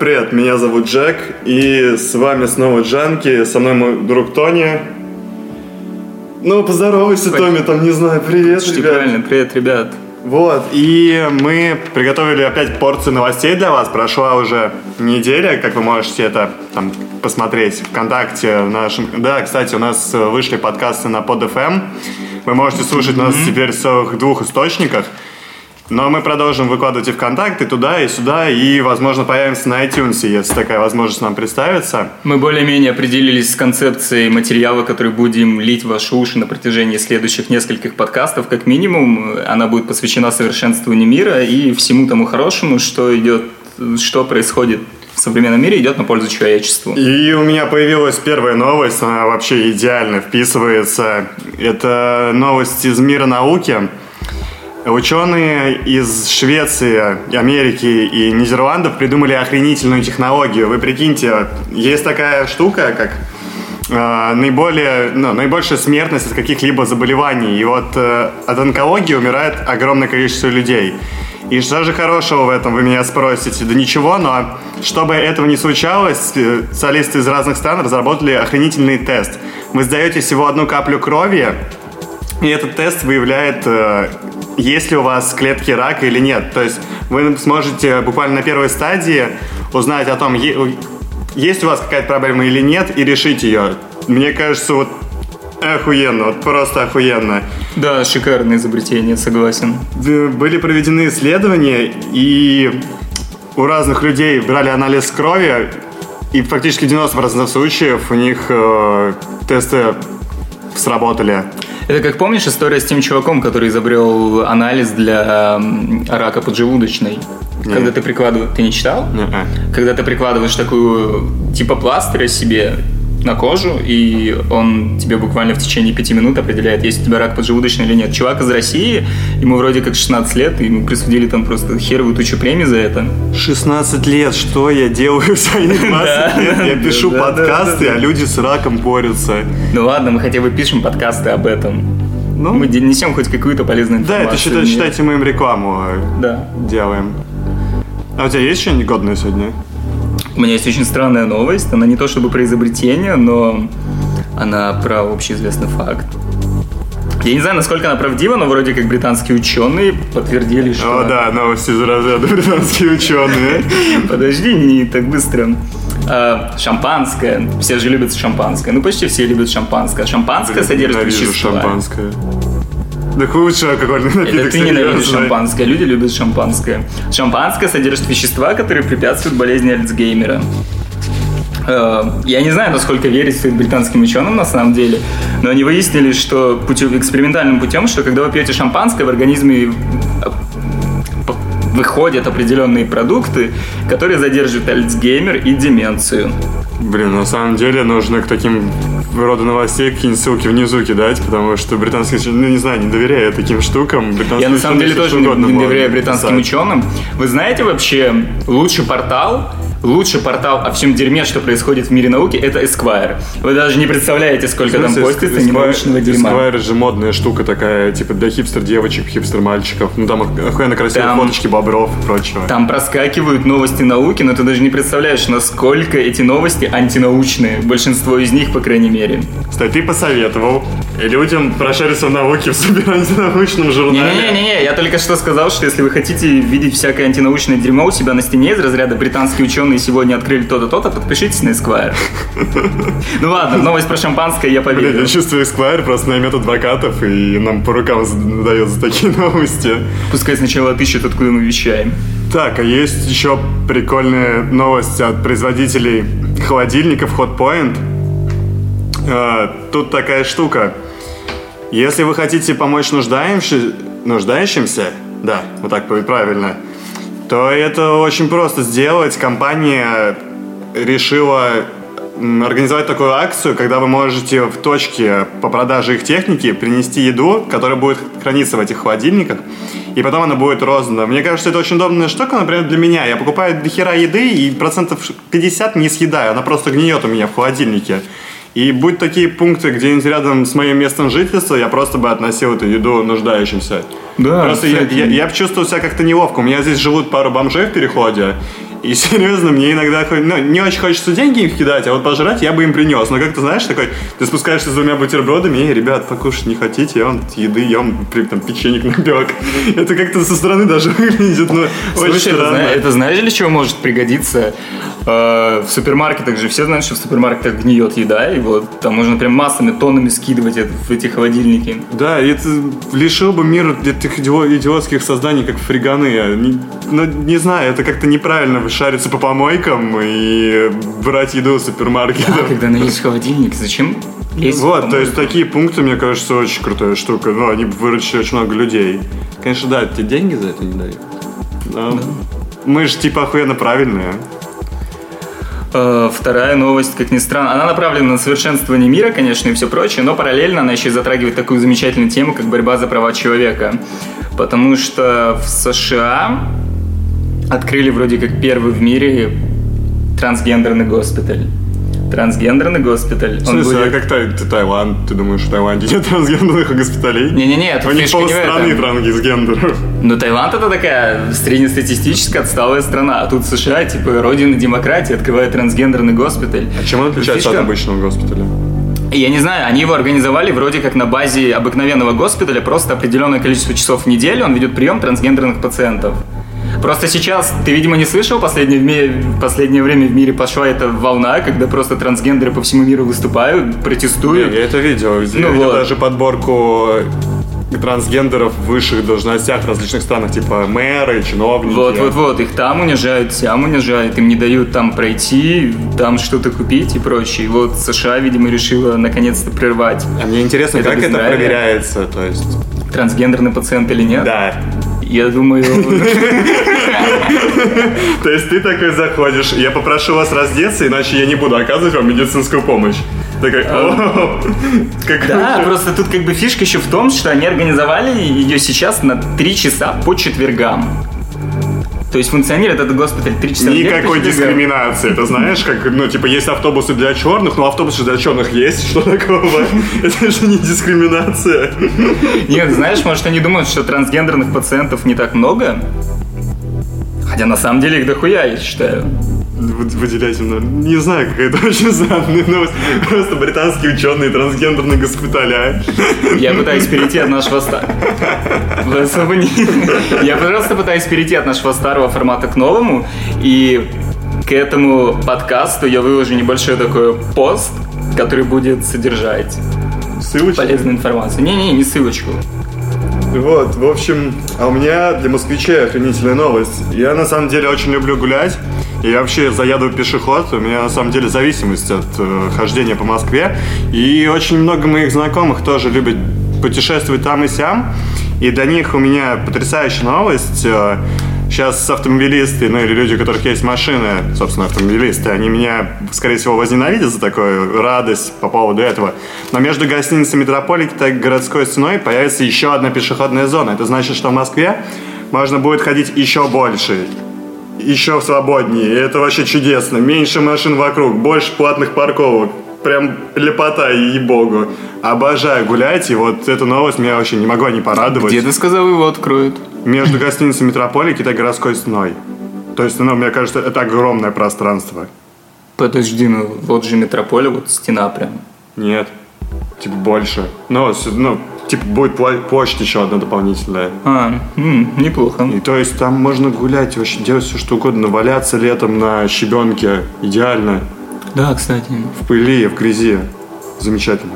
Привет, меня зовут Джек, и с вами снова Джанки, со мной мой друг Тони. Ну, поздоровайся, Томми, там, не знаю, привет, Слушайте, ребят. правильно, привет, ребят. Вот, и мы приготовили опять порцию новостей для вас. Прошла уже неделя, как вы можете это там посмотреть ВКонтакте в нашем... Да, кстати, у нас вышли подкасты на PodFM. Вы можете слушать нас теперь в целых двух источниках. Но мы продолжим выкладывать и ВКонтакте, туда, и сюда, и, возможно, появимся на iTunes, если такая возможность нам представится. Мы более-менее определились с концепцией материала, который будем лить в ваши уши на протяжении следующих нескольких подкастов. Как минимум, она будет посвящена совершенствованию мира и всему тому хорошему, что идет, что происходит в современном мире, идет на пользу человечеству. И у меня появилась первая новость, она вообще идеально вписывается. Это новость из мира науки. Ученые из Швеции, Америки и Нидерландов придумали охренительную технологию. Вы прикиньте, есть такая штука, как э, наиболее, ну, наибольшая смертность от каких-либо заболеваний. И вот э, от онкологии умирает огромное количество людей. И что же хорошего в этом, вы меня спросите? Да ничего, но чтобы этого не случалось, э, специалисты из разных стран разработали охренительный тест. Вы сдаете всего одну каплю крови, и этот тест выявляет, э, есть ли у вас клетки рака или нет. То есть вы сможете буквально на первой стадии узнать о том, есть у вас какая-то проблема или нет, и решить ее. Мне кажется, вот охуенно, вот просто охуенно. Да, шикарное изобретение, согласен. Были проведены исследования, и у разных людей брали анализ крови, и фактически 90% случаев у них э, тесты сработали. Это как помнишь история с тем чуваком, который изобрел анализ для м, рака поджелудочной? Когда ты прикладываешь... Ты не читал? Не-а. Когда ты прикладываешь такую типа пластыря себе на кожу, и он тебе буквально в течение пяти минут определяет, есть у тебя рак поджелудочной или нет. Чувак из России, ему вроде как 16 лет, и ему присудили там просто херовую тучу премий за это. 16 лет, что я делаю в свои 20 Да, лет? Я да, пишу да, да, подкасты, да, да. а люди с раком борются. Ну ладно, мы хотя бы пишем подкасты об этом. Ну, Мы несем хоть какую-то полезную да, информацию. это считай- в мир. считайте, мы им рекламу э, Да. делаем. А у тебя есть что-нибудь годное сегодня? У меня есть очень странная новость. Она не то чтобы про изобретение, но она про общеизвестный факт. Я не знаю, насколько она правдива, но вроде как британские ученые подтвердили, что... О, да, новости из разряда британские ученые. Подожди, не так быстро. А, шампанское. Все же любят шампанское. Ну, почти все любят шампанское. Шампанское содержит вещества. шампанское. Да худший алкогольный напиток. Это ты ненавидишь шампанское, люди любят шампанское. Шампанское содержит вещества, которые препятствуют болезни Альцгеймера. Э, Я не знаю, насколько верить британским ученым на самом деле, но они выяснили, что путем, экспериментальным путем, что когда вы пьете шампанское, в организме э, выходят определенные продукты, которые задерживают Альцгеймер и деменцию. Блин, на самом деле нужно к таким рода новостей какие-нибудь ссылки внизу кидать, потому что британские ну не знаю, не доверяю таким штукам. Я на самом деле тоже не, не доверяю британским написать. ученым. Вы знаете вообще лучший портал, лучший портал о всем дерьме, что происходит в мире науки, это Esquire. Вы даже не представляете, сколько там постится ненаучного дерьма. Esquire же модная штука такая, типа для хипстер девочек, хипстер мальчиков. Ну там охуенно красивые Там- фоточки бобров и прочего. Там проскакивают новости науки, но ты даже не представляешь, насколько эти новости антинаучные. Большинство из них, по крайней мере. Кстати, ты посоветовал людям прошариться в науке в суперантинаучном журнале. Не-не-не, я только что сказал, что если вы хотите видеть всякое антинаучное дерьмо у себя на стене из разряда британские ученые сегодня открыли то-то, то-то, подпишитесь на Esquire. Ну ладно, новость про шампанское я Блин, поверю. я чувствую, Esquire просто наймет адвокатов и нам по рукам дает за такие новости. Пускай сначала отыщут, откуда мы вещаем. Так, а есть еще прикольная новость от производителей холодильников Hotpoint. Э, Тут такая штука. Если вы хотите помочь нуждаемши- нуждающимся, да, вот так правильно, то это очень просто сделать. Компания решила организовать такую акцию, когда вы можете в точке по продаже их техники принести еду, которая будет храниться в этих холодильниках, и потом она будет роздана. Мне кажется, это очень удобная штука, например, для меня. Я покупаю до хера еды и процентов 50 не съедаю, она просто гниет у меня в холодильнике. И будь такие пункты где-нибудь рядом с моим местом жительства, я просто бы относил эту еду нуждающимся. Да, Просто я, я, я бы чувствовал себя как-то неловко. У меня здесь живут пару бомжей в переходе, И серьезно, мне иногда ну, не очень хочется деньги им кидать, а вот пожрать я бы им принес. Но как ты знаешь, такой, ты спускаешься с двумя бутербродами, и, ребят, покушать не хотите, я вам еды, я вам там печенек напек. Это как-то со стороны даже выглядит, ну, Слушай, очень это, странно. зна- это знаешь, для чего может пригодиться? Э, в супермаркетах же все знают, что в супермаркетах гниет еда, и вот там можно прям массами, тоннами скидывать это в эти холодильники. Да, это лишил бы мир этих идио- идиотских созданий, как фриганы. Не, ну, не знаю, это как-то неправильно шариться по помойкам и брать еду в супермаркете. А когда она есть в холодильнике, зачем лезть? Вот, то есть такие пункты, мне кажется, очень крутая штука. Ну, они выручили очень много людей. Конечно, да, тебе деньги за это не дают. Но Мы же типа охуенно правильные. Э, Вторая новость, как ни странно, она направлена на совершенствование мира, конечно, и все прочее, но параллельно она еще и затрагивает такую замечательную тему, как борьба за права человека. Потому что в США открыли вроде как первый в мире трансгендерный госпиталь. Трансгендерный госпиталь. В он смысле, будет- а как Тай- ты Таиланд? Ты думаешь, в Таиланде нет трансгендерных госпиталей? Не-не-не, У тут них полстраны трансгендеров. Ну, Таиланд это такая среднестатистическая отсталая страна, а тут США, типа, родина демократии, открывает трансгендерный госпиталь. А чем он отличается Фишка- от обычного госпиталя? Я не знаю, они его организовали вроде как на базе обыкновенного госпиталя, просто определенное количество часов в неделю он ведет прием трансгендерных пациентов. Просто сейчас, ты, видимо, не слышал, последнее, в последнее время в мире пошла эта волна, когда просто трансгендеры по всему миру выступают, протестуют. Я это видел. Я Ну видел вот. даже подборку трансгендеров в высших должностях в различных странах, типа мэры, чиновники. Вот, вот, вот, их там унижают, сям унижают, им не дают там пройти, там что-то купить и прочее. И вот США, видимо, решила наконец-то прервать А мне интересно, Это как это безнравие. проверяется, то есть... трансгендерный пациент или нет. Да. Я думаю, То есть ты такой заходишь, я попрошу вас раздеться, иначе я не буду оказывать вам медицинскую помощь. Такой, «О, как Да, просто тут как бы фишка еще в том, что они организовали ее сейчас на 3 часа по четвергам. То есть функционирует этот госпиталь 3 часа Никакой дискриминации. Это знаешь, как, ну, типа, есть автобусы для черных, но автобусы для черных есть. Что такого? Это же не дискриминация. Нет, знаешь, может они думают, что трансгендерных пациентов не так много? Хотя на самом деле их дохуя, я считаю. Выделять им, наверное, не знаю, какая-то очень странная новость. Просто британские ученые трансгендерные госпиталя. Я пытаюсь перейти от нашего старого... Я просто пытаюсь перейти от нашего старого формата к новому. И к этому подкасту я выложу небольшой такой пост, который будет содержать Ссылочка. полезную информацию. Не-не, не ссылочку. Вот, в общем, а у меня для москвичей охренительная новость. Я на самом деле очень люблю гулять. И вообще заядлый пешеход. У меня на самом деле зависимость от э, хождения по Москве. И очень много моих знакомых тоже любят путешествовать там и сям. И для них у меня потрясающая новость. Э, Сейчас автомобилисты, ну или люди, у которых есть машины, собственно, автомобилисты, они меня, скорее всего, возненавидят за такую радость по поводу этого. Но между гостиницей Метрополитен и городской стеной появится еще одна пешеходная зона. Это значит, что в Москве можно будет ходить еще больше, еще свободнее. И это вообще чудесно. Меньше машин вокруг, больше платных парковок. Прям лепота, ей-богу. Обожаю гулять, и вот эту новость меня вообще не могла не порадовать Где ты сказал, его откроют? между гостиницей Метрополи и Китай-городской стеной. То есть, ну, мне кажется, это огромное пространство. Подожди, ну вот же метрополия, вот стена прям. Нет, типа больше. Ну, с- ну типа будет площадь еще одна дополнительная. А, м, неплохо. И то есть там можно гулять, вообще делать все что угодно, валяться летом на щебенке. Идеально. Да, кстати. В пыли, в грязи. Замечательно.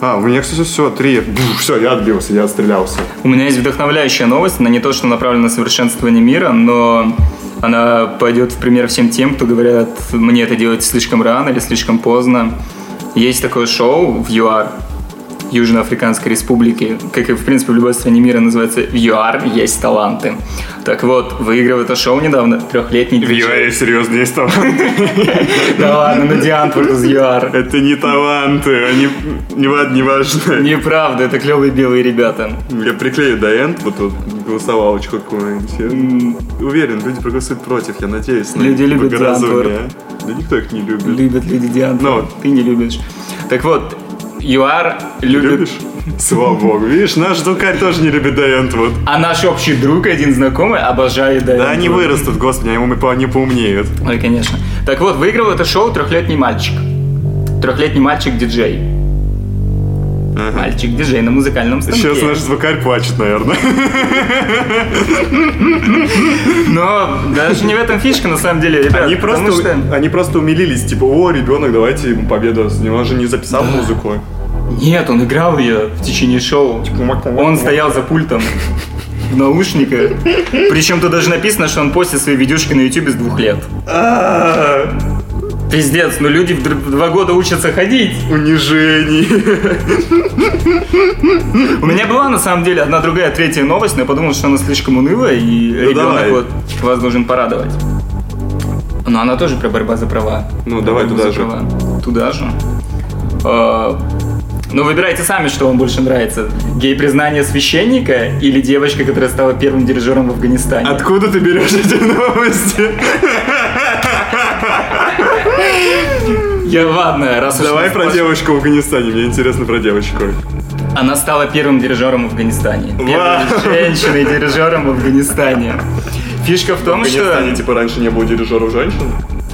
А, у меня, кстати, все, три. Все, я отбился, я отстрелялся. У меня есть вдохновляющая новость, она не то, что направлена на совершенствование мира, но она пойдет в пример всем тем, кто говорят, мне это делать слишком рано или слишком поздно. Есть такое шоу в ЮАР, Южноафриканской Республики, как и, в принципе, в любой стране мира называется «В ЮАР есть таланты». Так вот, выиграл это шоу недавно трехлетний В. ЮАРе серьезно есть таланты. Да ладно, ну Диантворд из ЮАР. Это не таланты, они не, ва- не важны. Неправда, это клевые белые ребята. Я приклею до end, вот тут голосовалочку какую-нибудь. Я уверен, люди проголосуют против, я надеюсь. на Люди любят благоразумие. Да никто их не любит. Любят люди Диантворд, Ну. ты не любишь. Так вот, ЮАР любит... Любишь? Слава богу. Видишь, наш звукарь тоже не любит Дайентвуд. А наш общий друг, один знакомый, обожает Дайентвуд. Да они вырастут, господи, ему они поумнеют. Ой, конечно. Так вот, выиграл это шоу трехлетний мальчик. Трехлетний мальчик-диджей. Ага. Мальчик-диджей на музыкальном станке. Сейчас наш звукарь плачет, наверное. Но даже не в этом фишка, на самом деле, ребят. Они просто, что... они просто умилились, типа, о, ребенок, давайте ему победу. Он же не записал да. музыку. Нет, он играл ее в течение шоу. Типа, он стоял за пультом в наушниках. Причем тут даже написано, что он постит свои видюшки на YouTube с двух лет. Пиздец, ну люди в два года учатся ходить. Унижений. У меня была на самом деле одна другая третья новость, но я подумал, что она слишком унылая, и ну, ребенок вот вас должен порадовать. Но она тоже про борьба за права. Ну, давай туда же. Права. Туда же. А, ну, выбирайте сами, что вам больше нравится. Гей-признание священника или девочка, которая стала первым дирижером в Афганистане? Откуда ты берешь эти новости? Я ладно, раз Давай про девочку в Афганистане, мне интересно про девочку. Она стала первым дирижером в Афганистане. Первой женщиной дирижером в Афганистане. Фишка в том, что... В Афганистане, типа, раньше не было дирижеров женщин?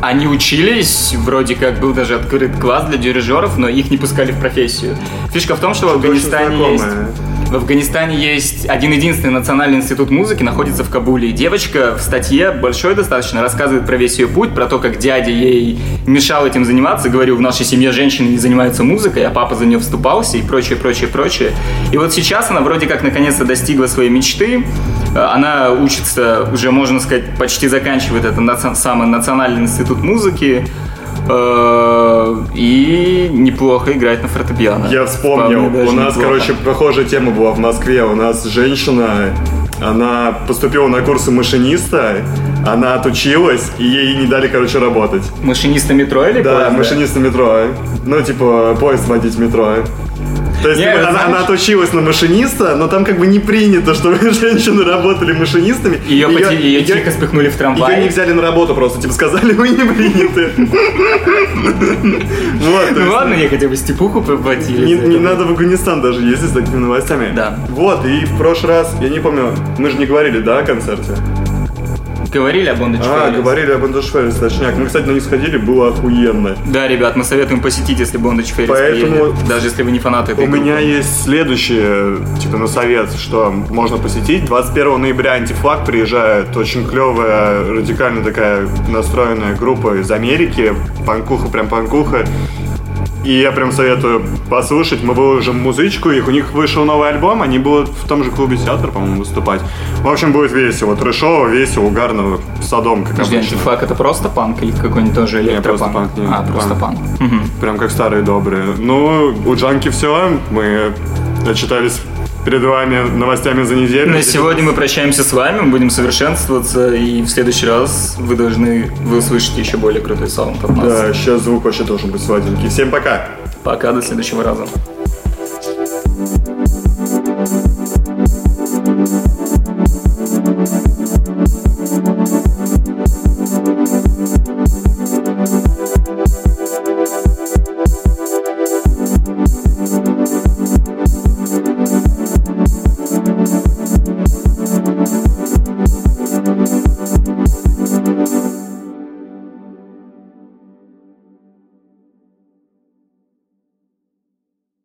Они учились, вроде как был даже открыт класс для дирижеров, но их не пускали в профессию. Фишка в том, что в Афганистане есть в Афганистане есть один единственный национальный институт музыки, находится в Кабуле. Девочка в статье большой достаточно рассказывает про весь ее путь, про то, как дядя ей мешал этим заниматься, говорил, в нашей семье женщины не занимаются музыкой, а папа за нее вступался и прочее, прочее, прочее. И вот сейчас она вроде как наконец-то достигла своей мечты. Она учится, уже можно сказать, почти заканчивает этот самый национальный институт музыки. Э, и неплохо играть на фортепиано. Я вспомнил, у нас, неплохо. короче, похожая тема была в Москве. У нас женщина, она поступила на курсы машиниста, она отучилась, и ей не дали, короче, работать. Машиниста метро или Да, поезда? машиниста метро. Ну, типа, поезд водить метро. То есть Нет, она, знаешь... она отучилась на машиниста, но там как бы не принято, чтобы женщины работали машинистами. Ее, ее, поти... ее, ее тихо спихнули в трамвай. Ее не взяли на работу просто, типа сказали, вы не приняты. Ну ладно, я хотя бы степуху поплатили. Не надо в Афганистан даже ездить с такими новостями. Да. Вот, и в прошлый раз, я не помню, мы же не говорили, да, о концерте? Говорили об Bondage А, говорили об Bondage Ferris, точняк. Мы, кстати, на них сходили, было охуенно. Да, ребят, мы советуем посетить, если Bondage Ferris Поэтому приедет, даже если вы не фанаты этой У группы. меня есть следующее, типа, на совет, что можно посетить. 21 ноября Антифлаг приезжает, очень клевая, радикально такая настроенная группа из Америки, панкуха, прям панкуха. И я прям советую послушать. Мы выложим музычку, их у них вышел новый альбом, они будут в том же клубе театр, по-моему, выступать. В общем, будет весело, трешово, весело, угарно, садом, как Подожди, обычно. Антифак это просто панк или какой-нибудь тоже электропанк? Нет, просто панк. Нет, а, просто панк. панк. Прям как старые добрые. Ну, у Джанки все, мы отчитались перед вами новостями за неделю. На сегодня мы прощаемся с вами, мы будем совершенствоваться, и в следующий раз вы должны вы услышите еще более крутой саунд от нас. Да, сейчас звук вообще должен быть сладенький. Всем пока! Пока, до следующего раза.